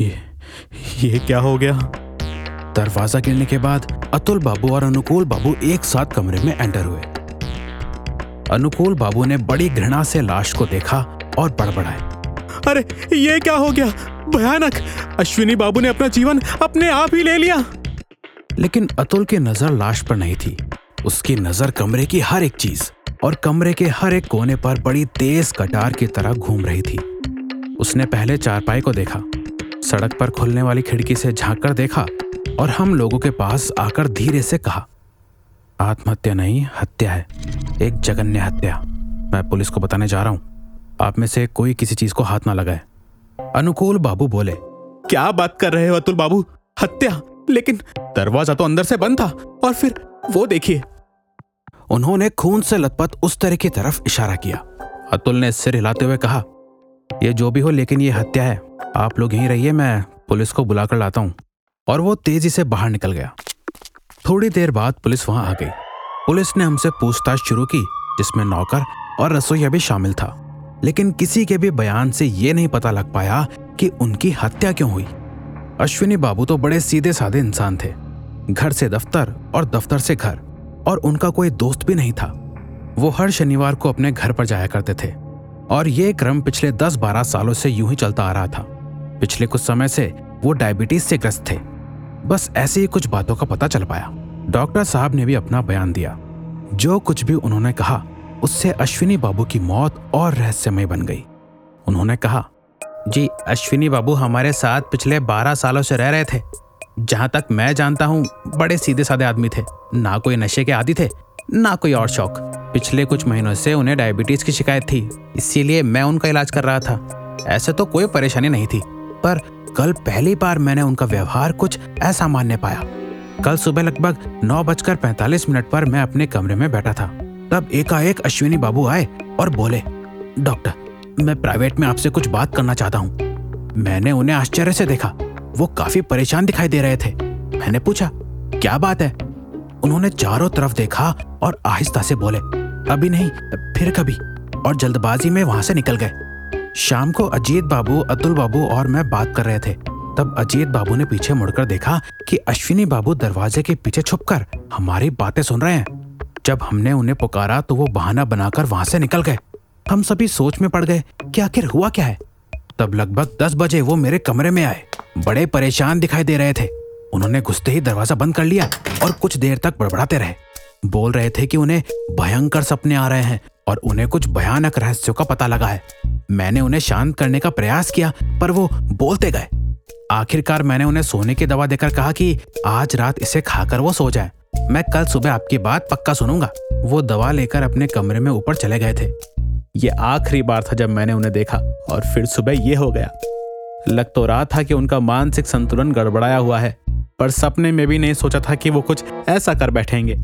ये ये क्या हो गया? दरवाज़ा गिरने के बाद अतुल बाबू और अनुकूल बाबू एक साथ कमरे में एंटर हुए। अनुकूल बाबू ने बड़ी घृणा से लाश को देखा और बड़बड़ाए। अरे, ये क्या हो गया? भयानक! अश्विनी बाबू ने अपना जीवन अपने आप ही ले लिया। लेकिन अतुल की नज़र लाश पर नहीं थी। उसकी नज़र कमरे की हर एक चीज़ और कमरे के हर एक कोने पर बड़ी तेज कटार की तरह घूम रही थी। उसने पहले चारपाई को देखा। सड़क पर खुलने वाली खिड़की से झाँक कर देखा और हम लोगों के पास आकर धीरे से कहा आत्महत्या नहीं हत्या है। एक जगन्य हत्या। मैं पुलिस को बताने जा रहा हूँ। आप में से कोई किसी चीज़ को हाथ ना लगाए। अनुकूल बाबू बोले क्या बात कर रहे हो अतुल बाबू? हत्या? लेकिन दरवाज़ा तो अंदर से बंद था। और फिर वो देखिए। उन्होंने खून से लथपथ उस तरह की तरफ़ इशारा किया। अतुल ने सिर हिलाते हुए कहा यह जो भी हो लेकिन ये हत्या है। आप लोग यहीं रहिए, मैं पुलिस को बुलाकर लाता हूँ। और वो तेज़ी से बाहर निकल गया। थोड़ी देर बाद पुलिस वहाँ आ गई। पुलिस ने हमसे पूछताछ शुरू की, जिसमें नौकर और रसोईया भी शामिल था। लेकिन किसी के भी बयान से ये नहीं पता लग पाया कि उनकी हत्या क्यों हुई। अश्विनी बाबू तो बड़े सीधे साधे इंसान थे। घर से दफ्तर और दफ्तर से घर। और उनका कोई दोस्त भी नहीं था। वो हर शनिवार को अपने घर पर जाया करते थे। और ये क्रम पिछले 10-12 सालों से यूँ ही चलता आ रहा था। पिछले कुछ समय से वो डायबिटीज़ से ग्रस्त थे। बस ऐसे ही कुछ बातों का पता चल पाया। डॉक्टर साहब ने भी अपना बयान दिया। जो कुछ भी उन्होंने कहा, उससे अश्विनी बाबू की मौत और रहस्यमय बन गई। उन्होंने कहा, जी, अश्विनी बाबू हमारे साथ पिछले बारह सालों से रह रहे थे। जहाँ तक मैं जानता हूँ, बड़े सीधे साधे आदमी थे। ना कोई नशे के आदि थे, ना कोई और शौक। पिछले कुछ महीनों से उन्हें डायबिटीज़ की शिकायत थी। इसीलिए मैं उनका इलाज कर रहा था। ऐसे तो कोई परेशानी नहीं थी। पर कल पहली बार मैंने उनका व्यवहार कुछ असामान्य पाया। कल सुबह लगभग नौ बजकर पैंतालीस मिनट पर मैं अपने कमरे में बैठा था। तब एकाएक अश्विनी बाबू आए और बोले, डॉक्टर, मैं प्राइवेट में आपसे कुछ बात करना चाहता हूँ। मैंने उन्हें आश्चर्य से देखा। वो काफ़ी परेशान दिखाई दे रहे थे। मैंने पूछा, क्या बात है? उन्होंने चारों तरफ़ देखा और आहिस्ता से बोले, अभी नहीं, फिर कभी। और जल्दबाजी में वहाँ से निकल गए। शाम को अजीत बाबू, अतुल बाबू और मैं बात कर रहे थे। तब अजीत बाबू ने पीछे मुड़कर देखा कि अश्विनी बाबू दरवाजे के पीछे छुपकर हमारी बातें सुन रहे हैं। जब हमने उन्हें पुकारा तो वो बहाना बनाकर वहाँ से निकल गए। हम सभी सोच में पड़ गए, कि आखिर हुआ क्या है? तब लगभग दस बजे वो मेरे कमरे में आए। बड़े परेशान दिखाई दे रहे थे। उन्होंने घुसते ही दरवाज़ा बंद कर लिया और कुछ देर तक बड़बड़ाते रहे। बोल रहे थे कि उन्हें भयंकर सपने आ रहे हैं और उन्हें कुछ भयानक रहस्यों का पता लगा है। मैंने उन्हें शांत करने का प्रयास किया, पर वो बोलते गए। आखिरकार मैंने उन्हें सोने की दवा देकर कहा कि आज रात इसे खाकर वो सो जाए। मैं कल सुबह आपकी बात पक्का सुनूँगा। वो दवा लेकर अपने कमरे में ऊपर चले गए थे। ये आखिरी बार था जब मैंने उन्हें देखा और फिर सुबह ये हो गया। लग तो रहा था कि उनका मानसिक संतुलन गड़बड़ाया हुआ है, पर सपने में भी नहीं सोचा था कि वो कुछ ऐसा कर बैठेंगे।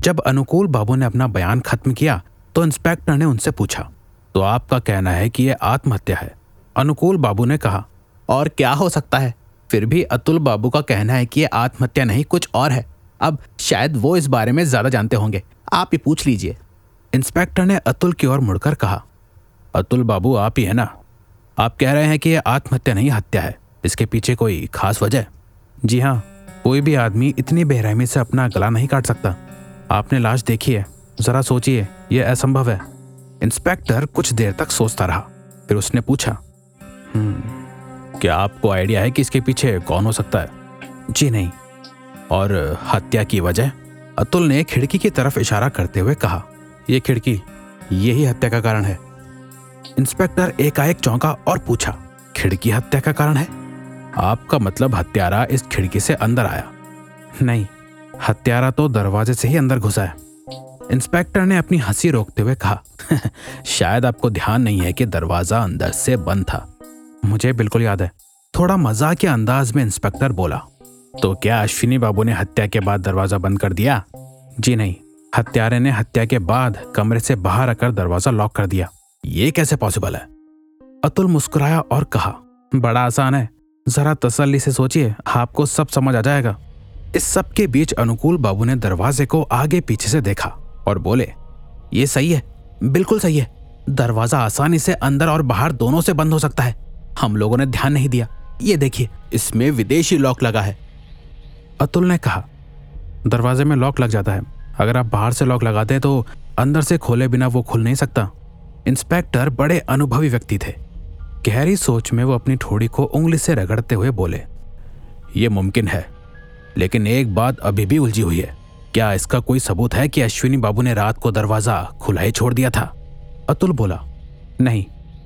जब अनुकूल बाबू ने अपना बयान खत्म किया तो इंस्पेक्टर ने उनसे पूछा तो आपका कहना है कि यह आत्महत्या है? अनुकूल बाबू ने कहा, और क्या हो सकता है? फिर भी अतुल बाबू का कहना है कि यह आत्महत्या नहीं, कुछ और है। अब शायद वो इस बारे में ज़्यादा जानते होंगे। आप ही पूछ लीजिए। इंस्पेक्टर ने अतुल की ओर मुड़कर कहा, अतुल बाबू, आप ही है ना? आप कह रहे हैं कि यह आत्महत्या नहीं, हत्या है। इसके पीछे कोई खास वजह? जी हाँ। कोई भी आदमी इतनी बेरहमी से अपना गला नहीं काट सकता। आपने लाश देखी है? जरा सोचिए यह असंभव है। इंस्पेक्टर कुछ देर तक सोचता रहा फिर उसने पूछा हम्म, क्या आपको आइडिया है कि इसके पीछे कौन हो सकता है? जी नहीं। और हत्या की वजह? अतुल ने खिड़की की तरफ़ इशारा करते हुए कहा यह खिड़की यही हत्या का कारण है। इंस्पेक्टर एकाएक चौंका और पूछा खिड़की हत्या का कारण है? आपका मतलब हत्यारा इस खिड़की से अंदर आया। नहीं, हत्यारा तो दरवाजे से ही अंदर घुसा है। इंस्पेक्टर ने अपनी हँसी रोकते हुए कहा, शायद आपको ध्यान नहीं है कि दरवाज़ा अंदर से बंद था। मुझे बिल्कुल याद है। थोड़ा मज़ाक के अंदाज में इंस्पेक्टर बोला तो क्या अश्विनी बाबू ने हत्या के बाद दरवाज़ा बंद कर दिया? जी नहीं, हत्यारे ने हत्या के बाद कमरे से बाहर आकर दरवाज़ा लॉक कर दिया। ये कैसे पॉसिबल है? अतुल मुस्कुराया और कहा, बड़ा आसान है। जरा तसल्ली से सोचिए, आपको सब समझ आ जाएगा। इस सब के बीच अनुकूल बाबू ने दरवाजे को आगे पीछे से देखा और बोले, ये सही है, बिल्कुल सही है। दरवाज़ा आसानी से अंदर और बाहर दोनों से बंद हो सकता है। हम लोगों ने ध्यान नहीं दिया। ये देखिए, इसमें विदेशी लॉक लगा है। अतुल ने कहा, दरवाजे में लॉक लग जाता है। अगर आप बाहर से लॉक लगाते तो अंदर से खोले बिना वो खुल नहीं सकता। इंस्पेक्टर बड़े अनुभवी व्यक्ति थे। गहरी सोच में वो अपनी ठोड़ी को उंगली से रगड़ते हुए बोले, ये मुमकिन है, लेकिन एक बात अभी भी उलझी हुई है। क्या इसका कोई सबूत है कि अश्विनी बाबू ने रात को दरवाज़ा खुला ही छोड़ दिया था? अतुल बोला, नहीं,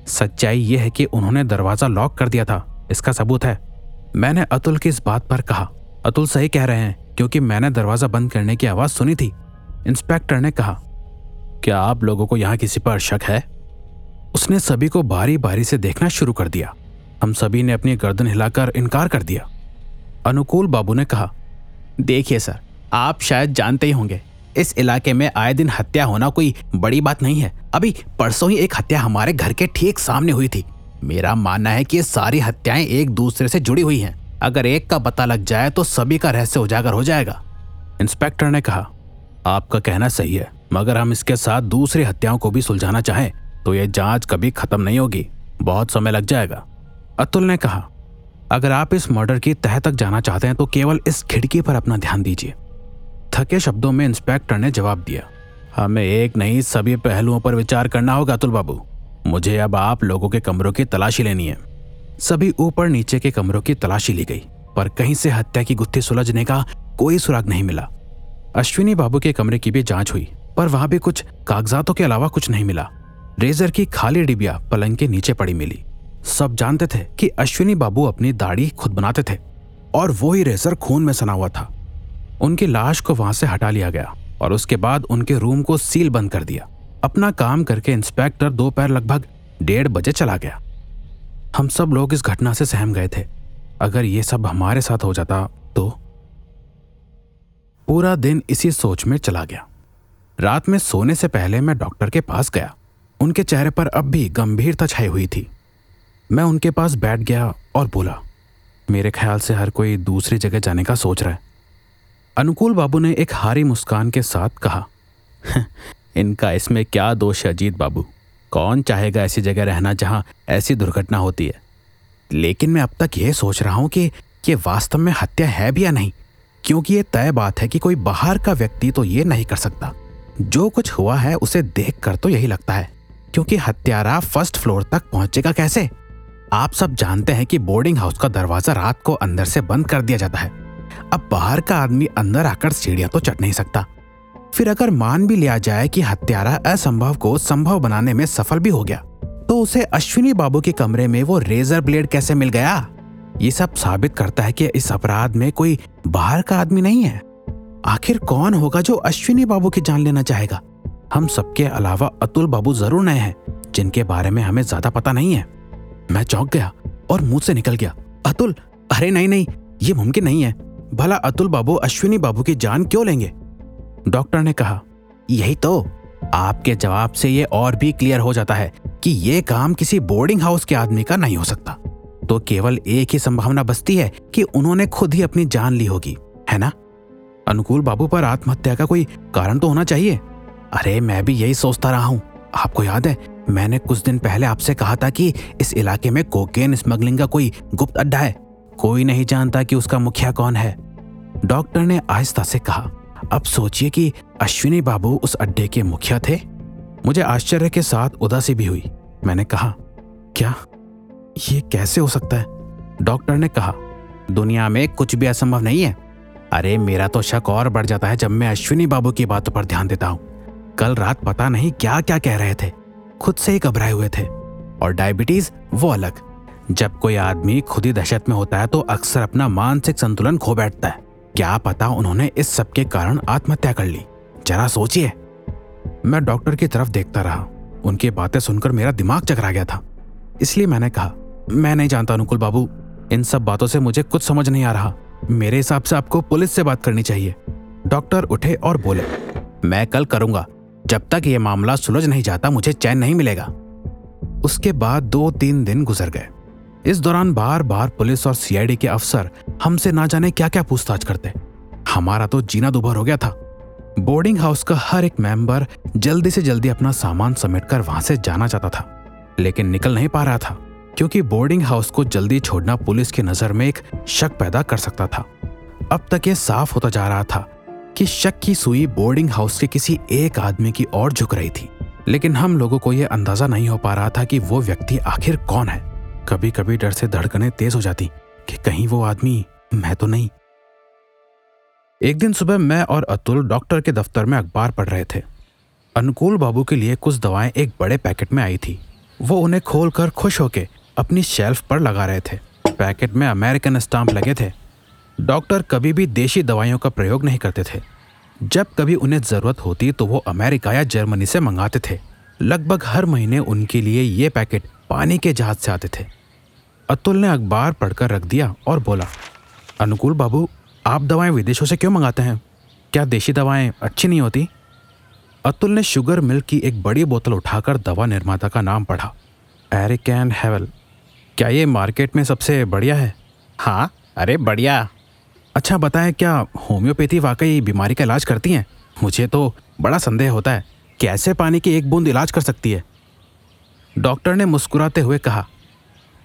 सच्चाई यह है कि उन्होंने दरवाज़ा लॉक कर दिया था। इसका सबूत है। मैंने अतुल की इस बात पर कहा। अतुल सही कह रहे हैं, क्योंकि मैंने दरवाज़ा बंद करने की आवाज़ सुनी थी। इंस्पेक्टर ने कहा, क्या आप लोगों को यहाँ किसी पर शक है? उसने सभी को बारी बारी से देखना शुरू कर दिया। हम सभी ने अपनी गर्दन हिलाकर इनकार कर दिया। अनुकूल बाबू ने कहा, देखिए सर, आप शायद जानते ही होंगे, इस इलाके में आए दिन हत्या होना कोई बड़ी बात नहीं है। अभी परसों ही एक हत्या हमारे घर के ठीक सामने हुई थी। मेरा मानना है कि ये सारी हत्याएँ एक दूसरे से जुड़ी हुई हैं। अगर एक का पता लग जाए तो सभी का रहस्य उजागर हो जाएगा। इंस्पेक्टर ने कहा, आपका कहना सही है, मगर हम इसके साथ दूसरी हत्याओं को भी सुलझाना चाहें। तो यह जाँच कभी खत्म नहीं होगी। बहुत समय लग जाएगा। अतुल ने कहा, अगर आप इस मर्डर की तह तक जाना चाहते हैं तो केवल इस खिड़की पर अपना ध्यान दीजिए। थके शब्दों में इंस्पेक्टर ने जवाब दिया, हमें एक नहीं, सभी पहलुओं पर विचार करना होगा, अतुल बाबू। मुझे अब आप लोगों के कमरों की तलाशी लेनी है। सभी ऊपर नीचे के कमरों की तलाशी ली गई, पर कहीं से हत्या की गुत्थी सुलझने का कोई सुराग नहीं मिला। अश्विनी बाबू के कमरे की भी जाँच हुई, पर वहाँ भी कुछ कागजातों के अलावा कुछ नहीं मिला। रेजर की खाली डिबिया पलंग के नीचे पड़ी मिली। सब जानते थे कि अश्विनी बाबू अपनी दाढ़ी खुद बनाते थे, और वो ही रेजर खून में सना हुआ था। उनकी लाश को वहाँ से हटा लिया गया, और उसके बाद उनके रूम को सील बंद कर दिया। अपना काम करके इंस्पेक्टर दोपहर लगभग डेढ़ बजे चला गया। हम सब लोग इस घटना से सहम गए थे। अगर ये सब हमारे साथ हो जाता तो? पूरा दिन इसी सोच में चला गया। रात में सोने से पहले मैं डॉक्टर के पास गया। उनके चेहरे पर अब भी गंभीरता छाई हुई थी। मैं उनके पास बैठ गया और बोला, मेरे ख्याल से हर कोई दूसरी जगह जाने का सोच रहा है। अनुकूल बाबू ने एक हारी मुस्कान के साथ कहा इनका इसमें क्या दोष है अजीत बाबू? कौन चाहेगा ऐसी जगह रहना जहाँ ऐसी दुर्घटना होती है? लेकिन मैं अब तक यह सोच रहा हूँ कि ये वास्तव में हत्या है भी या नहीं? क्योंकि ये तय बात है कि कोई बाहर का व्यक्ति तो ये नहीं कर सकता। जो कुछ हुआ है उसे देख कर तो यही लगता है। क्योंकि हत्यारा फ़र्स्ट फ्लोर तक पहुंचेगा कैसे? आप सब जानते हैं कि बोर्डिंग हाउस का दरवाज़ा रात को अंदर से बंद कर दिया जाता है। अब बाहर का आदमी अंदर आकर सीढ़ियाँ तो चढ़ नहीं सकता। फिर अगर मान भी लिया जाए कि हत्यारा असंभव को संभव बनाने में सफल भी हो गया तो उसे अश्विनी बाबू के कमरे में वो रेजर ब्लेड कैसे मिल गया? ये सब साबित करता है कि इस अपराध में कोई बाहर का आदमी नहीं है। आखिर कौन होगा जो अश्विनी बाबू की जान लेना चाहेगा? हम सबके अलावा अतुल बाबू ज़रूर नए हैं, जिनके बारे में हमें ज़्यादा पता नहीं है। मैं चौंक गया और मुँह से निकल गया। अतुल, अरे नहीं नहीं, ये मुमकिन नहीं है। भला अतुल बाबू अश्विनी बाबू की जान क्यों लेंगे? डॉक्टर ने कहा, यही तो आपके जवाब से ये और भी क्लियर हो जाता है कि ये काम किसी बोर्डिंग हाउस के आदमी का नहीं हो सकता। तो केवल एक ही संभावना बचती है कि उन्होंने खुद ही अपनी जान ली होगी, है ना? अनुकूल बाबू पर आत्महत्या का कोई कारण तो होना चाहिए? अरे, मैं भी यही सोचता रहा हूँ। आपको याद है, मैंने कुछ दिन पहले आपसे कहा था कि इस इलाके में कोकेन स्मगलिंग का कोई गुप्त अड्डा है। कोई नहीं जानता कि उसका मुखिया कौन है। डॉक्टर ने आहिस्ता से कहा, अब सोचिए कि अश्विनी बाबू उस अड्डे के मुखिया थे। मुझे आश्चर्य के साथ उदासी भी हुई। मैंने कहा, क्या ये कैसे हो सकता है? डॉक्टर ने कहा, दुनिया में कुछ भी असंभव नहीं है। अरे, मेरा तो शक और बढ़ जाता है जब मैं अश्विनी बाबू की बातों पर ध्यान देता हूँ। कल रात पता नहीं क्या क्या कह रहे थे। खुद से ही घबराए हुए थे। और डायबिटीज़ वो अलग। जब कोई आदमी खुद ही दहशत में होता है तो अक्सर अपना मानसिक संतुलन खो बैठता है। क्या पता उन्होंने इस सब के कारण आत्महत्या कर ली। जरा सोचिए। मैं डॉक्टर की तरफ़ देखता रहा। उनकी बातें सुनकर मेरा दिमाग चकरा गया था। इसलिए मैंने कहा, मैं नहीं जानता अनुकुल बाबू। इन सब बातों से मुझे कुछ समझ नहीं आ रहा। मेरे हिसाब से आपको पुलिस से बात करनी चाहिए। डॉक्टर उठे और बोले, मैं कल करूँगा। जब तक ये मामला सुलझ नहीं जाता, मुझे चैन नहीं मिलेगा। उसके बाद दो तीन दिन गुजर गए। इस दौरान बार बार पुलिस और सीआईडी के अफसर हमसे ना जाने क्या क्या पूछताछ करते हमारा तो जीना दुभर हो गया था। बोर्डिंग हाउस का हर एक मेंबर जल्दी से जल्दी अपना सामान समेटकर वहाँ से जाना चाहता था, लेकिन निकल नहीं पा रहा था, क्योंकि बोर्डिंग हाउस को जल्दी छोड़ना पुलिस की नज़र में एक शक पैदा कर सकता था। अब तक ये साफ़ होता जा रहा था कि शक की सुई बोर्डिंग हाउस के किसी एक आदमी की ओर झुक रही थी। लेकिन हम लोगों को यह अंदाज़ा नहीं हो पा रहा था कि वो व्यक्ति आखिर कौन है। कभी कभी डर से धड़कने तेज हो जाती कि कहीं वो आदमी मैं तो नहीं। एक दिन सुबह मैं और अतुल डॉक्टर के दफ्तर में अखबार पढ़ रहे थे। अनुकूल बाबू के लिए कुछ दवाएँ एक बड़े पैकेट में आई थी। वो उन्हें खोलकर खुश होके अपनी शेल्फ पर लगा रहे थे। पैकेट में अमेरिकन स्टाम्प लगे थे। डॉक्टर कभी भी देशी दवाइयों का प्रयोग नहीं करते थे। जब कभी उन्हें ज़रूरत होती तो वो अमेरिका या जर्मनी से मंगाते थे। लगभग हर महीने उनके लिए ये पैकेट पानी के जहाज़ से आते थे। अतुल ने अखबार पढ़कर रख दिया और बोला, अनुकूल बाबू, आप दवाएँ विदेशों से क्यों मंगाते हैं? क्या देशी दवाएँ अच्छी नहीं होती? अतुल ने शुगर मिल्क की एक बड़ी बोतल उठाकर दवा निर्माता का नाम पढ़ा एरिकैन हेवल क्या ये मार्केट में सबसे बढ़िया है? हाँ अरे बढ़िया। अच्छा बताएँ क्या होम्योपैथी वाकई बीमारी का इलाज करती हैं? मुझे तो बड़ा संदेह होता है। कैसे पानी की एक बूंद इलाज कर सकती है? डॉक्टर ने मुस्कुराते हुए कहा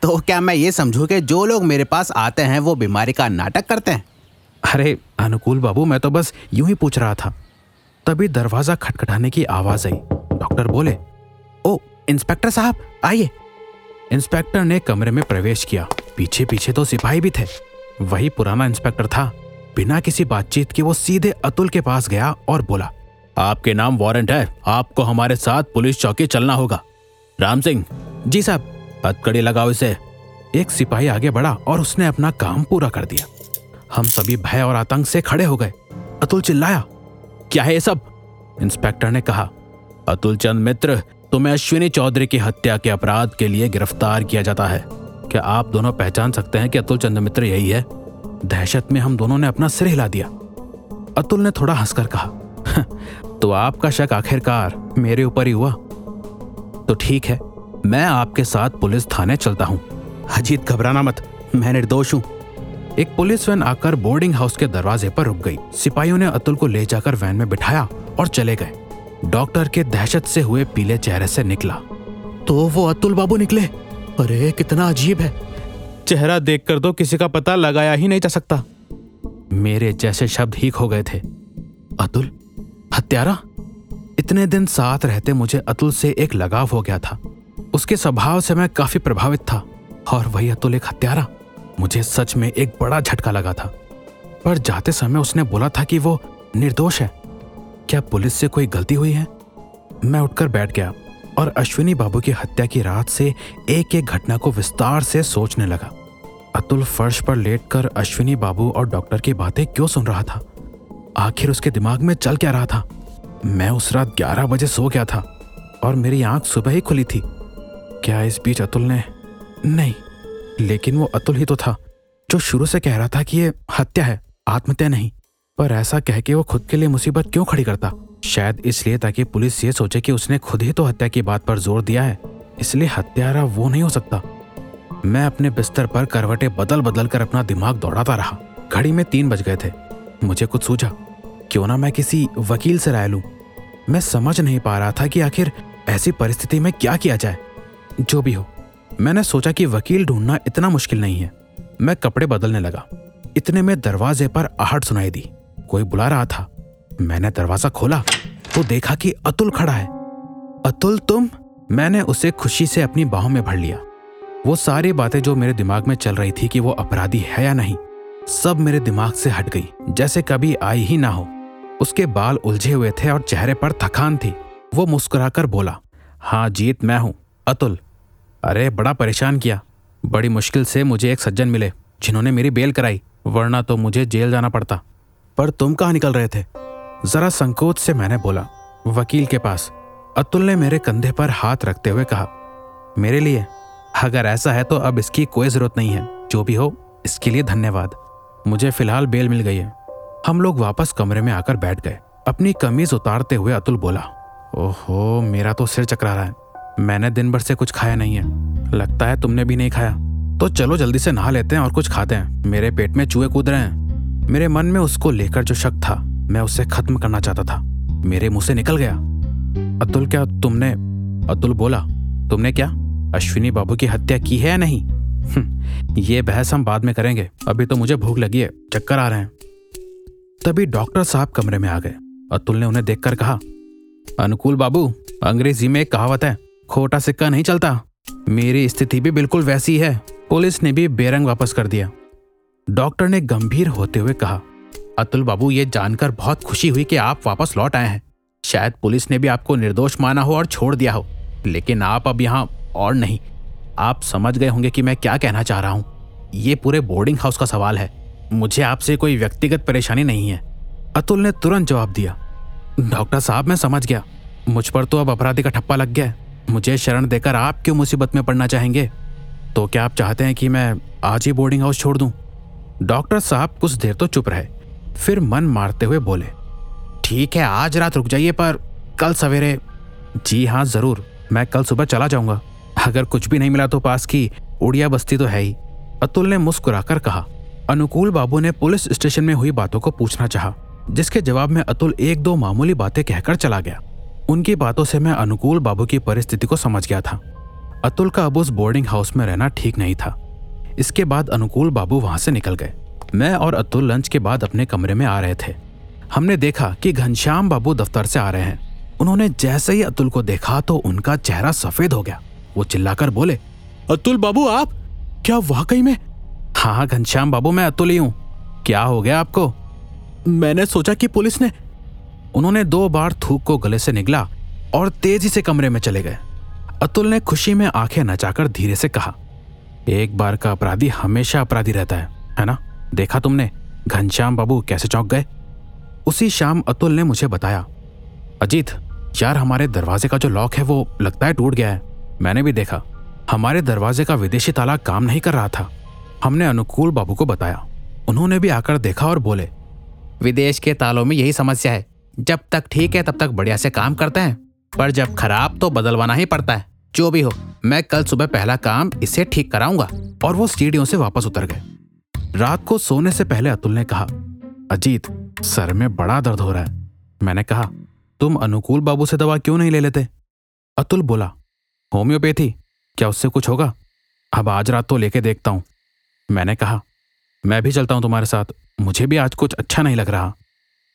तो क्या मैं ये समझूं कि जो लोग मेरे पास आते हैं वो बीमारी का नाटक करते हैं? अरे अनुकूल बाबू मैं तो बस यूँ ही पूछ रहा था। तभी दरवाज़ा खटखटाने की आवाज़ आई। डॉक्टर बोले ओ इंस्पेक्टर साहब आइए। इंस्पेक्टर ने कमरे में प्रवेश किया। पीछे पीछे तो सिपाही भी थे। वही पुराना इंस्पेक्टर था। बिना किसी बातचीत के वो सीधे अतुल के पास गया और बोला, आपके नाम वारंट है। आपको हमारे साथ पुलिस चौकी चलना होगा। राम सिंह, जी साहब, हथकड़ी लगाओ इसे। एक सिपाही आगे बढ़ा और उसने अपना काम पूरा कर दिया। हम सभी भय और आतंक से खड़े हो गए। अतुल चिल्लाया, क्या है ये सब? इंस्पेक्टर ने कहा अतुल चंद मित्र, तुम्हें अश्विनी चौधरी की हत्या के अपराध के लिए गिरफ़्तार किया जाता है। क्या आप दोनों पहचान सकते हैं कि अतुल चंद्र मित्र यही है? दहशत में हम दोनों ने अपना सिर हिला दिया। अतुल ने थोड़ा हंसकर कहा तो आपका शक आखिरकार मेरे ऊपर ही हुआ? तो ठीक है, मैं आपके साथ पुलिस थाने चलता हूँ। अजीत, घबराना मत, मैं निर्दोष हूँ। एक पुलिस वैन आकर बोर्डिंग हाउस के दरवाजे पर रुक गई। सिपाहियों ने अतुल को ले जाकर वैन में बिठाया और चले गए। डॉक्टर के दहशत से हुए पीले चेहरे से निकला। तो वो अतुल बाबू निकले? अरे, कितना अजीब है। चेहरा देखकर तो किसी का पता लगाया ही नहीं जा सकता। मेरे जैसे शब्द ही खो गए थे। अतुल, हत्यारा? इतने दिन साथ रहते मुझे अतुल से एक लगाव हो गया था। उसके स्वभाव से मैं काफ़ी प्रभावित था। और वही अतुल एक हत्यारा। मुझे सच में एक बड़ा झटका लगा था। पर जाते समय उसने बोला था कि वो निर्दोष है। क्या पुलिस से कोई गलती हुई है? मैं उठकर बैठ गया। और अश्विनी बाबू की हत्या की रात से एक एक घटना को विस्तार से सोचने लगा। अतुल फर्श पर लेटकर अश्विनी बाबू और डॉक्टर की बातें क्यों सुन रहा था? आखिर उसके दिमाग में चल क्या रहा था? मैं उस रात ग्यारह बजे सो गया था और मेरी आँख सुबह ही खुली थी। क्या इस बीच अतुल ने? नहीं, लेकिन वो अतुल ही तो था, जो शुरू से कह रहा था कि ये हत्या है, आत्महत्या नहीं, पर ऐसा कह के वो खुद के लिए मुसीबत क्यों खड़ी करता? शायद इसलिए ताकि पुलिस ये सोचे कि उसने खुद ही तो हत्या की बात पर ज़ोर दिया है। इसलिए हत्यारा वो नहीं हो सकता। मैं अपने बिस्तर पर करवटें बदल बदल कर अपना दिमाग दौड़ाता रहा। घड़ी में तीन बज गए थे। मुझे कुछ सूझा, क्यों ना मैं किसी वकील से राय लूँ? मैं समझ नहीं पा रहा था कि आखिर ऐसी परिस्थिति में क्या किया जाए। जो भी हो, मैंने सोचा कि वकील ढूंढना इतना मुश्किल नहीं है। मैं कपड़े बदलने लगा। इतने में दरवाजे पर आहट सुनाई दी। कोई बुला रहा था। मैंने दरवाज़ा खोला तो देखा कि अतुल खड़ा है। अतुल, तुम? मैंने उसे खुशी से अपनी बाहों में भर लिया। वो सारी बातें जो मेरे दिमाग में चल रही थी कि वो अपराधी है या नहीं, सब मेरे दिमाग से हट गई, जैसे कभी आई ही ना हो। उसके बाल उलझे हुए थे और चेहरे पर थकान थी। वो मुस्कुराकर बोला हाँ जीत मैं हूँ। अतुल, अरे, बड़ा परेशान किया। बड़ी मुश्किल से मुझे एक सज्जन मिले, जिन्होंने मेरी बेल कराई, वरना तो मुझे जेल जाना पड़ता। पर तुम कहाँ निकल रहे थे? जरा संकोच से मैंने बोला, वकील के पास। अतुल ने मेरे कंधे पर हाथ रखते हुए कहा, मेरे लिए, अगर ऐसा है तो अब इसकी कोई ज़रूरत नहीं है। जो भी हो, इसके लिए धन्यवाद। मुझे फ़िलहाल बेल मिल गई है। हम लोग वापस कमरे में आकर बैठ गए। अपनी कमीज उतारते हुए अतुल बोला, ओहो, मेरा तो सिर चकरा रहा है। मैंने दिन भर से कुछ खाया नहीं है। लगता है तुमने भी नहीं खाया। तो चलो जल्दी से नहा लेते हैं और कुछ खाते हैं। मेरे पेट में चूहे कूद रहे हैं। मेरे मन में उसको लेकर जो शक था मैं उसे खत्म करना चाहता था। मेरे मुँह से निकल गया। अतुल क्या तुमने अतुल बोला तुमने क्या अश्विनी बाबू की हत्या की है या नहीं? हम्म, ये बहस हम बाद में करेंगे। अभी तो मुझे भूख लगी है चक्कर आ रहे हैं। तभी डॉक्टर साहब कमरे में आ गए। अतुल ने उन्हें देखकर कहा अनुकूल बाबू अंग्रेज़ी में एक कहावत है खोटा सिक्का नहीं चलता। मेरी स्थिति भी बिल्कुल वैसी है। पुलिस ने भी बेरंग वापस कर दिया। डॉक्टर ने गंभीर होते हुए कहा अतुल बाबू, ये जानकर बहुत खुशी हुई कि आप वापस लौट आए हैं। शायद पुलिस ने भी आपको निर्दोष माना हो और छोड़ दिया हो, लेकिन आप अब यहाँ और नहीं। आप समझ गए होंगे कि मैं क्या कहना चाह रहा हूँ। ये पूरे बोर्डिंग हाउस का सवाल है। मुझे आपसे कोई व्यक्तिगत परेशानी नहीं है। अतुल ने तुरंत जवाब दिया, डॉक्टर साहब, मैं समझ गया। मुझ पर तो अब अपराधी का ठप्पा लग गया मुझे शरण देकर आप क्यों मुसीबत में पड़ना चाहेंगे? तो क्या आप चाहते हैं कि मैं आज ही बोर्डिंग हाउस छोड़ दूँ? डॉक्टर साहब कुछ देर तो चुप रहे। फिर मन मारते हुए बोले ठीक है आज रात रुक जाइए पर कल सवेरे जी हाँ ज़रूर मैं कल सुबह चला जाऊँगा। अगर कुछ भी नहीं मिला तो पास की उड़िया बस्ती तो है ही अतुल ने मुस्कुराकर कहा। अनुकूल बाबू ने पुलिस स्टेशन में हुई बातों को पूछना चाहा, जिसके जवाब में अतुल एक दो मामूली बातें कहकर चला गया। उनकी बातों से मैं अनुकूल बाबू की परिस्थिति को समझ गया था। अतुल का अब उस बोर्डिंग हाउस में रहना ठीक नहीं था। इसके बाद अनुकूल बाबू वहाँ से निकल गए। मैं और अतुल लंच के बाद अपने कमरे में आ रहे थे। हमने देखा कि घनश्याम बाबू दफ्तर से आ रहे हैं। उन्होंने जैसे ही अतुल को देखा तो उनका चेहरा सफ़ेद हो गया। वो चिल्लाकर बोले, अतुल बाबू, आप? क्या वाकई में? हाँ घनश्याम बाबू, मैं अतुल ही हूँ। क्या हो गया आपको? मैंने सोचा कि पुलिस ने उन्होंने दो बार थूक को गले से निकला और तेज़ी से कमरे में चले गए। अतुल ने खुशी में आँखें नचाकर धीरे से कहा, एक बार का अपराधी हमेशा अपराधी रहता है है ना? देखा तुमने? घनश्याम बाबू कैसे चौंक गए? उसी शाम अतुल ने मुझे बताया, अजीत, यार हमारे दरवाजे का जो लॉक है वो लगता है टूट गया है। मैंने भी देखा, हमारे दरवाजे का विदेशी ताला काम नहीं कर रहा था। हमने अनुकूल बाबू को बताया। उन्होंने भी आकर देखा और बोले, विदेश के तालों में यही समस्या है। जब तक ठीक है, तब तक बढ़िया से काम करते हैं। पर जब खराब तो बदलवाना ही पड़ता है। जो भी हो, मैं कल सुबह पहला काम इसे ठीक कराऊँगा। और वो सीढ़ियों से वापस उतर गए। रात को सोने से पहले अतुल ने कहा, अजीत, सर में बड़ा दर्द हो रहा है। मैंने कहा, तुम अनुकूल बाबू से दवा क्यों नहीं ले लेते? अतुल बोला, होम्योपैथी, क्या उससे कुछ होगा? अब आज रात तो लेके देखता हूँ। मैंने कहा, मैं भी चलता हूँ तुम्हारे साथ, मुझे भी आज कुछ अच्छा नहीं लग रहा।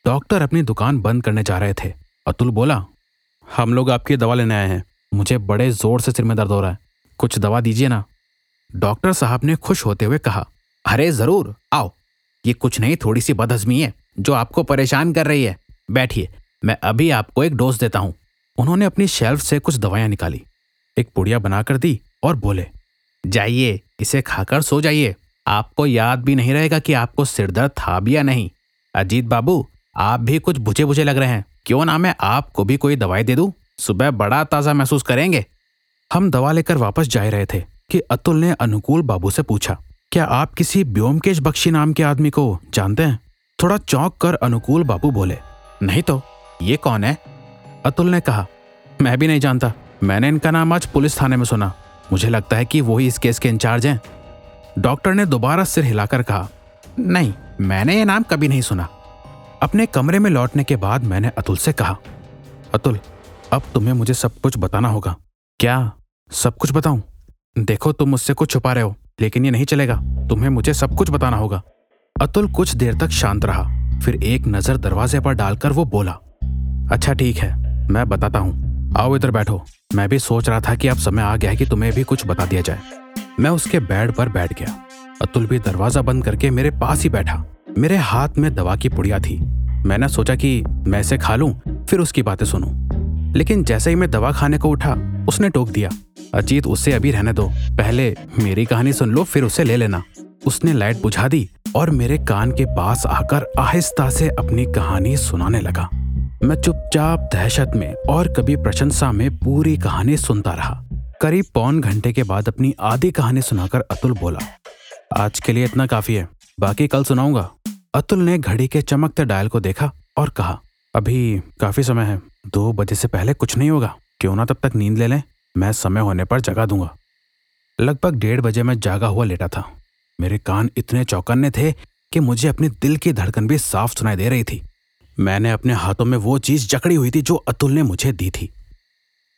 डॉक्टर अपनी दुकान बंद करने जा रहे थे। अतुल बोला, हम लोग आपकी दवा लेने आए हैं, मुझे बड़े ज़ोर से सिर में दर्द हो रहा है, कुछ दवा दीजिए ना। डॉक्टर साहब ने खुश होते हुए कहा अरे ज़रूर, आओ। ये कुछ नहीं थोड़ी सी बदहजमी है, जो आपको परेशान कर रही है। बैठिए, मैं अभी आपको एक डोज देता हूँ। उन्होंने अपनी शेल्फ से कुछ दवाइयाँ निकाली। एक पुड़िया बनाकर दी और बोले, जाइए, इसे खाकर सो जाइए। आपको याद भी नहीं रहेगा कि आपको सिरदर्द था भी या नहीं। अजीत बाबू, आप भी कुछ बुझे बुझे लग रहे हैं। क्यों ना मैं आपको भी कोई दवाई दे दूँ? सुबह बड़ा ताज़ा महसूस करेंगे। हम दवा लेकर वापस जा रहे थे कि अतुल ने अनुकूल बाबू से पूछा क्या आप किसी ब्योमकेश बख्शी नाम के आदमी को जानते हैं? थोड़ा चौंक कर अनुकूल बाबू बोले। नहीं तो ये कौन है? अतुल ने कहा, मैं भी नहीं जानता। मैंने इनका नाम आज पुलिस थाने में सुना। मुझे लगता है कि वही इस केस के इंचार्ज हैं। डॉक्टर ने दोबारा सिर हिलाकर कहा, नहीं, मैंने ये नाम कभी नहीं सुना। अपने कमरे में लौटने के बाद मैंने अतुल से कहा, अतुल, अब तुम्हें मुझे सब कुछ बताना होगा। क्या? सब कुछ बताऊँ? देखो तुम मुझसे कुछ छुपा रहे हो। लेकिन ये नहीं चलेगा। तुम्हें मुझे सब कुछ बताना होगा। अतुल कुछ देर तक शांत रहा, फिर एक नज़र दरवाजे पर डालकर वो बोला अच्छा ठीक है, मैं बताता हूँ। आओ इधर बैठो। मैं भी सोच रहा था कि अब समय आ गया है कि तुम्हें भी कुछ बता दिया जाए। मैं उसके बेड पर बैठ गया। अतुल भी दरवाज़ा बंद करके मेरे पास ही बैठा। मेरे हाथ में दवा की पुड़िया थी। मैंने सोचा कि मैं इसे खा लूँ, फिर उसकी बातें सुनूं। लेकिन जैसे ही मैं दवा खाने को उठा, उसने टोक दिया अजीत उसे अभी रहने दो। पहले मेरी कहानी सुन लो, फिर उसे ले लेना। उसने लाइट बुझा दी और मेरे कान के पास आकर आहिस्ता से अपनी कहानी सुनाने लगा। मैं चुपचाप दहशत में और कभी प्रशंसा में पूरी कहानी सुनता रहा। करीब पौन घंटे के बाद अपनी आधी कहानी सुनाकर अतुल बोला, आज के लिए इतना काफ़ी है, बाकी कल सुनाऊँगा। अतुल ने घड़ी के चमकते डायल को देखा और कहा, अभी काफ़ी समय है, दो बजे से पहले कुछ नहीं होगा, क्यों ना तब तक नींद ले लें? मैं समय होने पर जगा दूँगा। लगभग डेढ़ बजे मैं जागा हुआ लेटा था। मेरे कान इतने चौकन्ने थे कि मुझे अपने दिल की धड़कन भी साफ़ सुनाई दे रही थी। मैंने अपने हाथों में वो चीज़ जकड़ी हुई थी जो अतुल ने मुझे दी थी।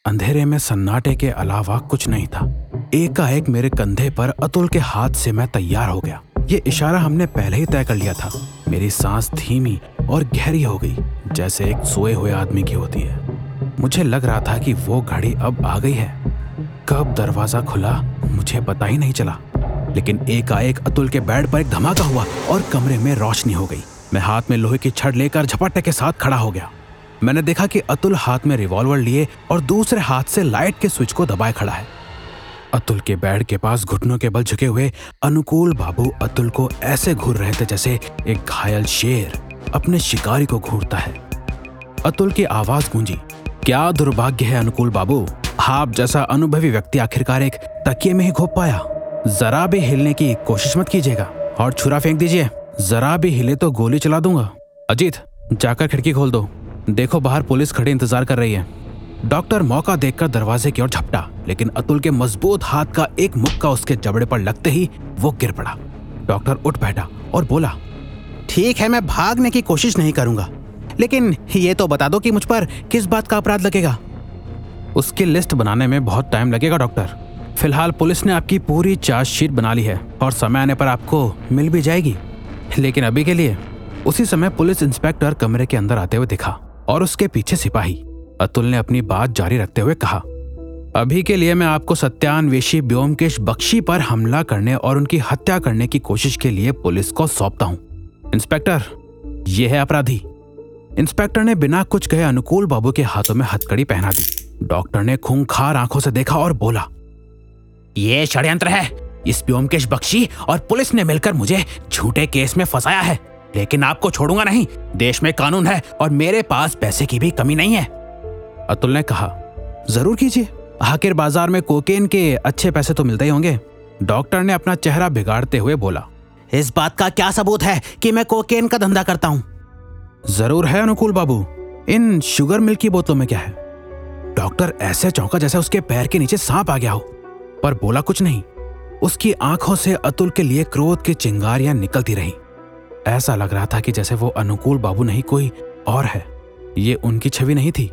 अंधेरे में सन्नाटे के अलावा कुछ नहीं था। एकाएक मेरे कंधे पर अतुल के हाथ से मैं तैयार हो गया। ये इशारा हमने पहले ही तय कर लिया था। मेरी सांस धीमी और गहरी हो गई, जैसे एक सोए हुए आदमी की होती है। मुझे लग रहा था कि वो घड़ी अब आ गई है। कब दरवाज़ा खुला, मुझे पता ही नहीं चला। लेकिन एकाएक अतुल के बेड पर एक धमाका हुआ और कमरे में रोशनी हो गई। मैं हाथ में लोहे की छड़ लेकर झपट्टे के साथ खड़ा हो गया। मैंने देखा कि अतुल हाथ में रिवॉल्वर लिए और दूसरे हाथ से लाइट के स्विच को दबाए खड़ा है। अतुल के बेड के पास घुटनों के बल झुके हुए अनुकूल बाबू अतुल को ऐसे घूर रहे थे जैसे एक घायल शेर अपने शिकारी को घूरता है। अतुल की आवाज़ गूंजी। क्या दुर्भाग्य है अनुकूल बाबू? आप जैसा अनुभवी व्यक्ति आखिरकार एक तकिए में ही घोप पाया। जरा भी हिलने की कोशिश मत कीजिएगा और छुरा फेंक दीजिए। जरा भी हिले तो गोली चला दूँगा। अजीत, जाकर खिड़की खोल दो। देखो बाहर पुलिस खड़ी इंतज़ार कर रही है। डॉक्टर मौका देखकर दरवाजे की ओर झपटा, लेकिन अतुल के मज़बूत हाथ का एक मुक्का उसके जबड़े पर लगते ही वो गिर पड़ा। डॉक्टर उठ बैठा और बोला, ठीक है, मैं भागने की कोशिश नहीं करूँगा। लेकिन ये तो बता दो कि मुझ पर किस बात का अपराध लगेगा। उसकी लिस्ट बनाने में बहुत टाइम लगेगा, डॉक्टर। फ़िलहाल पुलिस ने आपकी पूरी चार्जशीट बना ली है और समय आने पर आपको मिल भी जाएगी। लेकिन अभी के लिए उसी समय पुलिस इंस्पेक्टर कमरे के अंदर आते हुए दिखा और उसके पीछे सिपाही अतुल ने अपनी बात जारी रखते हुए कहा, अभी के लिए मैं आपको सत्यान्वेशी व्योमकेश बख्शी पर हमला करने और उनकी हत्या करने की कोशिश के लिए पुलिस को सौंपता हूँ। इंस्पेक्टर यह है अपराधी। इंस्पेक्टर ने बिना कुछ कहे अनुकूल बाबू के हाथों में हथकड़ी पहना दी। डॉक्टर ने खूंखार आँखों से देखा और बोला, ये षड्यंत्र है। इस व्योमकेश बख्शी और पुलिस ने मिलकर मुझे झूठे केस में फंसाया है। लेकिन आपको छोड़ूँगा नहीं। देश में कानून है और मेरे पास पैसे की भी कमी नहीं है। अतुल ने कहा, ज़रूर कीजिए। आखिर बाज़ार में कोकेन के अच्छे पैसे तो मिलते ही होंगे। डॉक्टर ने अपना चेहरा बिगाड़ते हुए बोला, इस बात का क्या सबूत है कि मैं कोकेन का धंधा करता हूँ? ज़रूर है, अनुकूल बाबू। इन शुगर मिल्क की बोतलों में क्या है? डॉक्टर ऐसे चौंका जैसे उसके पैर के नीचे सांप आ गया हो। पर बोला कुछ नहीं। उसकी आँखों से अतुल के लिए क्रोध की चिंगारियाँ निकलती रही। ऐसा लग रहा था कि जैसे वो अनुकूल बाबू नहीं, कोई और है। ये उनकी छवि नहीं थी।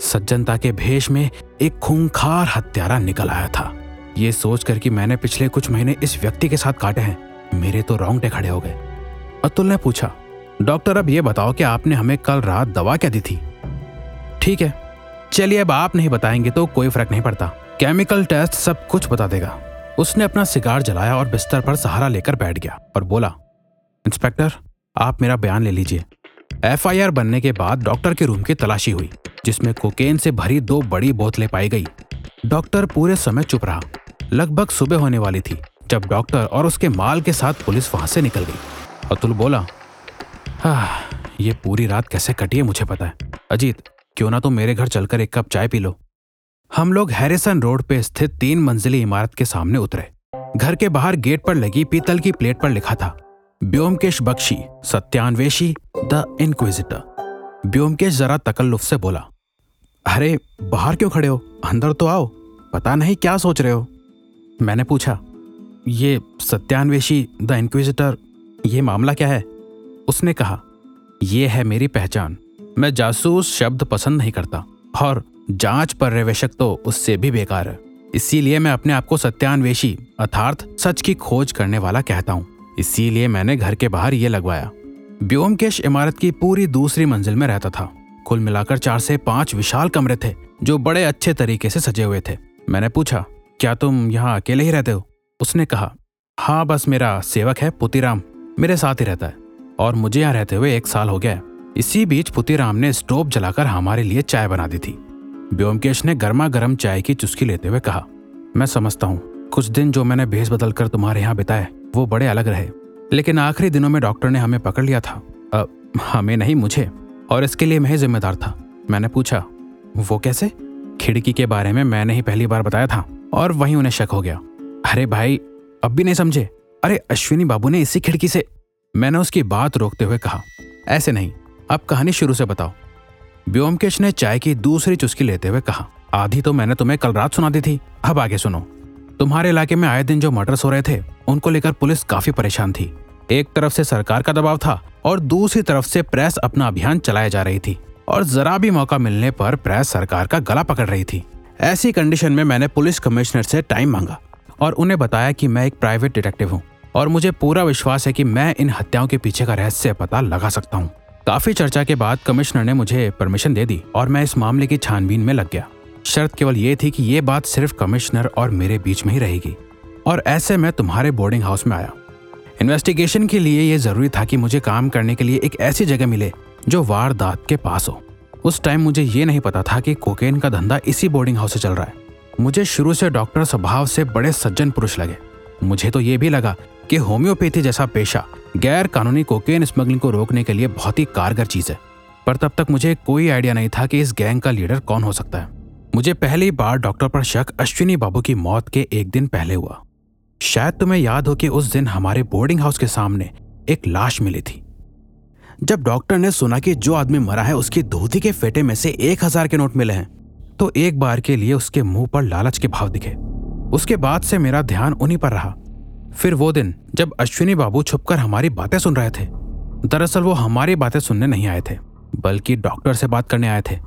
सज्जनता के भेष में एक खूंखार हत्यारा निकल आया था। ये सोचकर कि मैंने पिछले कुछ महीने इस व्यक्ति के साथ काटे हैं, मेरे तो रोंगटे खड़े हो गए। अतुल ने पूछा डॉक्टर, अब ये बताओ कि आपने हमें कल रात दवा क्या दी थी? ठीक है, चलिए अब आप नहीं बताएँगे तो कोई फ़र्क नहीं पड़ता। केमिकल टेस्ट सब कुछ बता देगा। उसने अपना सिगार जलाया और बिस्तर पर सहारा लेकर बैठ गया और बोला, इंस्पेक्टर, आप मेरा बयान ले लीजिए। एफआईआर बनने के बाद डॉक्टर के रूम की तलाशी हुई, जिसमें कोकेन से भरी दो बड़ी बोतलें पाई गई। डॉक्टर पूरे समय चुप रहा। लगभग सुबह होने वाली थी, जब डॉक्टर और उसके माल के साथ पुलिस वहाँ से निकल गई। अतुल बोला हाँ ये पूरी रात कैसे कटी है मुझे पता है। अजीत, क्यों ना तुम तो मेरे घर चलकर एक कप चाय पी लो। हम लोग हैरिसन रोड पे स्थित तीन मंजिली इमारत के सामने उतरे। घर के बाहर गेट पर लगी पीतल की प्लेट पर लिखा था, ब्योमकेश बख्शी सत्यान्वेशी द इनक्विजिटर। ब्योमकेश जरा तकल्लुफ से बोला, अरे, बाहर क्यों खड़े हो? अंदर तो आओ, पता नहीं क्या सोच रहे हो? मैंने पूछा, ये सत्यान्वेशी द इंक्विजिटर ये मामला क्या है? उसने कहा यह है मेरी पहचान। मैं जासूस शब्द पसंद नहीं करता और जाँच पर्यवेक्षक तो उससे भी बेकार है। इसीलिए मैं अपने आप को सत्यान्वेशी अर्थात सच की खोज करने वाला कहता हूँ। इसीलिए मैंने घर के बाहर ये लगवाया। ब्योमकेश इमारत की पूरी दूसरी मंजिल में रहता था। कुल मिलाकर चार से पाँच विशाल कमरे थे, जो बड़े अच्छे तरीके से सजे हुए थे। मैंने पूछा, क्या तुम यहाँ अकेले ही रहते हो? उसने कहा हाँ बस मेरा सेवक है, पुतीराम। मेरे साथ ही रहता है। और मुझे यहाँ रहते हुए एक साल हो गया इसी बीच पुतीराम ने स्टोव जलाकर हमारे लिए चाय बना दी थी। व्योमकेश ने गर्मा गर्म चाय की चुस्की लेते हुए कहा मैं समझता हूँ। कुछ दिन जो मैंने भेस बदल कर तुम्हारे यहाँ बिताए वो बड़े अलग रहे। लेकिन आखिरी दिनों में डॉक्टर ने हमें पकड़ लिया था। आ, हमें नहीं मुझे। और इसके लिए मैं जिम्मेदार था। मैंने पूछा वो कैसे? खिड़की के बारे में मैंने ही पहली बार बताया था। और वहीं उन्हें शक हो गया। अरे भाई अब भी नहीं समझे। अरे अश्विनी बाबू ने इसी खिड़की से मैंने उसकी बात रोकते हुए कहा, ऐसे नहीं, अब कहानी शुरू से बताओ। व्योमकेश ने चाय की दूसरी चुस्की लेते हुए कहा, आधी तो मैंने तुम्हें कल रात सुना दी थी, अब आगे सुनो। तुम्हारे इलाके में आए दिन जो मर्डर्स हो रहे थे, उनको लेकर पुलिस काफ़ी परेशान थी। एक तरफ़ से सरकार का दबाव था और दूसरी तरफ़ से प्रेस अपना अभियान चलाया जा रही थी और जरा भी मौका मिलने पर प्रेस सरकार का गला पकड़ रही थी। ऐसी कंडीशन में मैंने पुलिस कमिश्नर से टाइम मांगा और उन्हें बताया कि मैं एक प्राइवेट डिटेक्टिव हूँ। और मुझे पूरा विश्वास है कि मैं इन हत्याओं के पीछे का रहस्य पता लगा सकता हूँ। काफ़ी चर्चा के बाद कमिश्नर ने मुझे परमिशन दे दी और मैं इस मामले की छानबीन में लग गया। शर्त केवल ये थी कि ये बात सिर्फ़ कमिश्नर और मेरे बीच में ही रहेगी। और ऐसे में तुम्हारे बोर्डिंग हाउस में आया। इन्वेस्टिगेशन के लिए ये ज़रूरी था कि मुझे काम करने के लिए एक ऐसी जगह मिले जो वारदात के पास हो। उस टाइम मुझे ये नहीं पता था कि कोकेन का धंधा इसी बोर्डिंग हाउस से चल रहा है। मुझे शुरू से डॉक्टर स्वभाव से बड़े सज्जन पुरुष लगे। मुझे तो ये भी लगा कि होम्योपैथी जैसा पेशा गैर कानूनी कोकेन स्मगलिंग को रोकने के लिए बहुत ही कारगर चीज़ है। पर तब तक मुझे कोई आइडिया नहीं था कि इस गैंग का लीडर कौन हो सकता है। मुझे पहली बार डॉक्टर पर शक अश्विनी बाबू की मौत के एक दिन पहले हुआ। शायद तुम्हें याद हो कि उस दिन हमारे बोर्डिंग हाउस के सामने एक लाश मिली थी। जब डॉक्टर ने सुना कि जो आदमी मरा है, उसकी धोती के फेटे में से एक हज़ार के नोट मिले हैं तो एक बार के लिए उसके मुँह पर लालच के भाव दिखे। उसके बाद से मेरा ध्यान उन्हीं पर रहा। फिर वो दिन जब अश्विनी बाबू छुपकर हमारी बातें सुन रहे थे, दरअसल वो हमारी बातें सुनने नहीं आए थे, बल्कि डॉक्टर से बात करने आए थे।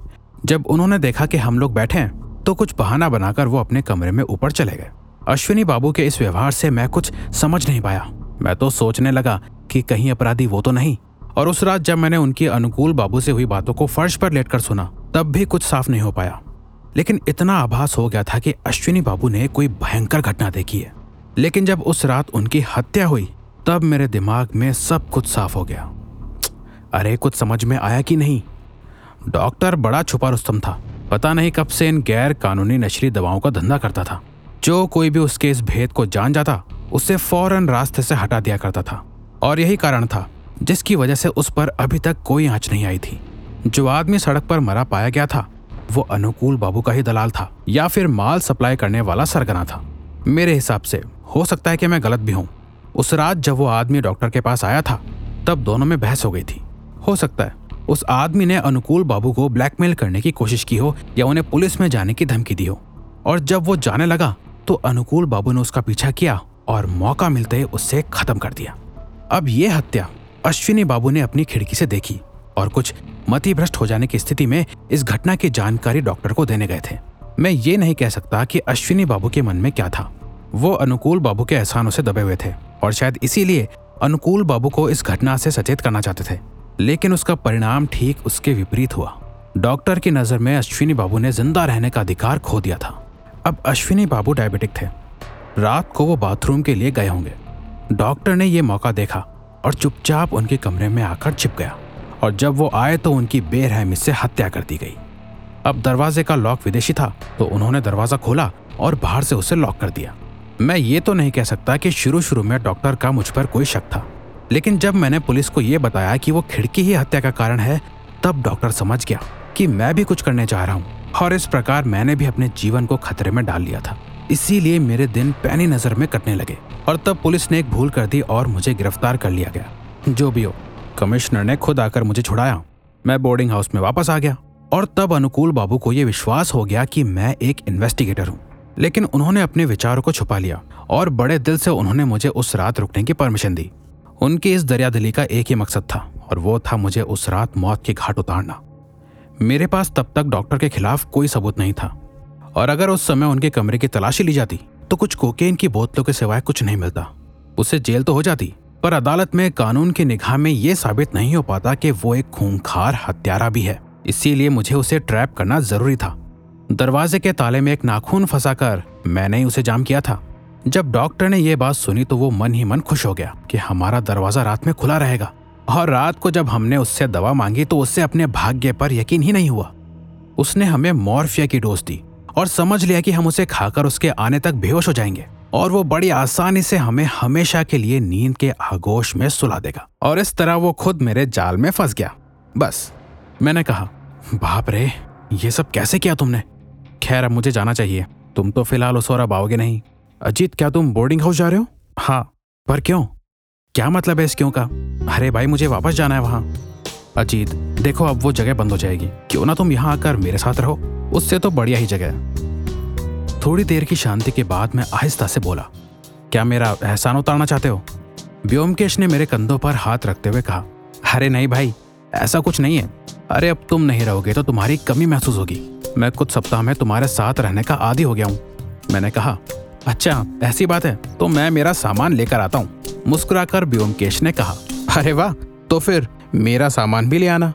जब उन्होंने देखा कि हम लोग बैठे हैं तो कुछ बहाना बनाकर वो अपने कमरे में ऊपर चले गए। अश्विनी बाबू के इस व्यवहार से मैं कुछ समझ नहीं पाया। मैं तो सोचने लगा कि कहीं अपराधी वो तो नहीं। और उस रात जब मैंने उनकी अनुकूल बाबू से हुई बातों को फर्श पर लेटकर सुना, तब भी कुछ साफ़ नहीं हो पाया। लेकिन इतना आभास हो गया था कि अश्विनी बाबू ने कोई भयंकर घटना देखी है। लेकिन जब उस रात उनकी हत्या हुई, तब मेरे दिमाग में सब कुछ साफ़ हो गया। अरे, कुछ समझ में आया कि नहीं? डॉक्टर बड़ा छुपा रुस्तम था। पता नहीं कब से इन गैर कानूनी नशरी दवाओं का धंधा करता था। जो कोई भी उसके इस भेद को जान जाता, उसे फ़ौरन रास्ते से हटा दिया करता था। और यही कारण था, जिसकी वजह से उस पर अभी तक कोई आँच नहीं आई थी। जो आदमी सड़क पर मरा पाया गया था, वो अनुकूल बाबू का ही दलाल था, या फिर माल सप्लाई करने वाला सरगना था। मेरे हिसाब से हो सकता है कि मैं गलत भी हूँ। उस रात जब वो आदमी डॉक्टर के पास आया था, तब दोनों में बहस हो गई थी। हो सकता है, उस आदमी ने अनुकूल बाबू को ब्लैकमेल करने की कोशिश की हो या उन्हें पुलिस में जाने की धमकी दी हो। और जब वो जाने लगा तो अनुकूल बाबू ने उसका पीछा किया और मौका मिलते उससे खत्म कर दिया। अब ये हत्या अश्विनी बाबू ने अपनी खिड़की से देखी और कुछ मति भ्रष्ट हो जाने की स्थिति में इस घटना की जानकारी डॉक्टर को देने गए थे। मैं ये नहीं कह सकता कि अश्विनी बाबू के मन में क्या था। वो अनुकूल बाबू के एहसानों से दबे हुए थे और शायद इसीलिए अनुकूल बाबू को इस घटना से सचेत करना चाहते थे। लेकिन उसका परिणाम ठीक उसके विपरीत हुआ। डॉक्टर की नज़र में अश्विनी बाबू ने ज़िंदा रहने का अधिकार खो दिया था। अब अश्विनी बाबू डायबिटिक थे। रात को वो बाथरूम के लिए गए होंगे। डॉक्टर ने ये मौका देखा और चुपचाप उनके कमरे में आकर छिप गया और जब वो आए तो उनकी बेरहमी से हत्या कर दी गई। अब दरवाजे का लॉक विदेशी था तो उन्होंने दरवाज़ा खोला और बाहर से उसे लॉक कर दिया। मैं ये तो नहीं कह सकता कि शुरू शुरू में डॉक्टर का मुझ पर कोई शक था। लेकिन जब मैंने पुलिस को यह बताया कि वो खिड़की ही हत्या का कारण है, तब डॉक्टर समझ गया कि मैं भी कुछ करने जा रहा हूँ और इस प्रकार मैंने भी अपने जीवन को खतरे में डाल लिया था। इसीलिए मेरे दिन पैनी नज़र में कटने लगे और तब पुलिस ने एक भूल कर दी और मुझे गिरफ़्तार कर लिया गया। जो भी हो, कमिश्नर ने खुद आकर मुझे छुड़ाया। मैं बोर्डिंग हाउस में वापस आ गया और तब अनुकूल बाबू को यह विश्वास हो गया कि मैं एक इन्वेस्टिगेटर हूँ। लेकिन उन्होंने अपने विचारों को छुपा लिया और बड़े दिल से उन्होंने मुझे उस रात रुकने की परमिशन दी। उनकी इस दरियादिली का एक ही मकसद था और वो था मुझे उस रात मौत के घाट उतारना। मेरे पास तब तक डॉक्टर के खिलाफ कोई सबूत नहीं था और अगर उस समय उनके कमरे की तलाशी ली जाती तो कुछ कोकेन की बोतलों के सिवाय कुछ नहीं मिलता। उसे जेल तो हो जाती, पर अदालत में कानून की निगाह में यह साबित नहीं हो पाता कि वो एक खूंखार हत्यारा भी है। इसीलिए मुझे उसे ट्रैप करना ज़रूरी था। दरवाजे के ताले में एक नाखून फंसाकर मैंने ही उसे जाम किया था। जब डॉक्टर ने यह बात सुनी तो वो मन ही मन खुश हो गया कि हमारा दरवाज़ा रात में खुला रहेगा। और रात को जब हमने उससे दवा मांगी तो उससे अपने भाग्य पर यकीन ही नहीं हुआ। उसने हमें मॉर्फिया की डोज दी और समझ लिया कि हम उसे खाकर उसके आने तक बेहोश हो जाएँगे। और वो बड़ी आसानी से हमें हमेशा के लिए नींद के आगोश में सुला देगा। और इस तरह वो खुद मेरे जाल में फंस गया। बस, मैंने कहा, बाप रे, ये सब कैसे किया तुमने? खैर, अब मुझे जाना चाहिए। तुम तो फ़िलहाल उस और अब आओगे नहीं। अजीत, क्या तुम बोर्डिंग हाउस जा रहे हो? हाँ। पर क्यों? क्या मतलब है इस क्यों का? अरे भाई, मुझे वापस जाना है वहाँ। अजीत, देखो, अब वो जगह बंद हो जाएगी। क्यों ना तुम यहाँ आकर मेरे साथ रहो? उससे तो बढ़िया ही जगह थोड़ी देर की शांति के बाद मैं आहिस्ता से बोला, क्या मेरा एहसान उतारना चाहते हो? व्योमकेश ने मेरे कंधों पर हाथ रखते हुए कहा, अरे नहीं भाई, ऐसा कुछ नहीं है। अरे अब तुम नहीं रहोगे तो तुम्हारी कमी महसूस होगी। मैं कुछ सप्ताह में तुम्हारे साथ रहने का आदि हो गया हूँ। मैंने कहा अच्छा ऐसी बात है तो मैं मेरा सामान लेकर आता हूँ। मुस्कुराकर ब्योमकेश ने कहा, अरे वाह तो फिर मेरा सामान भी ले आना।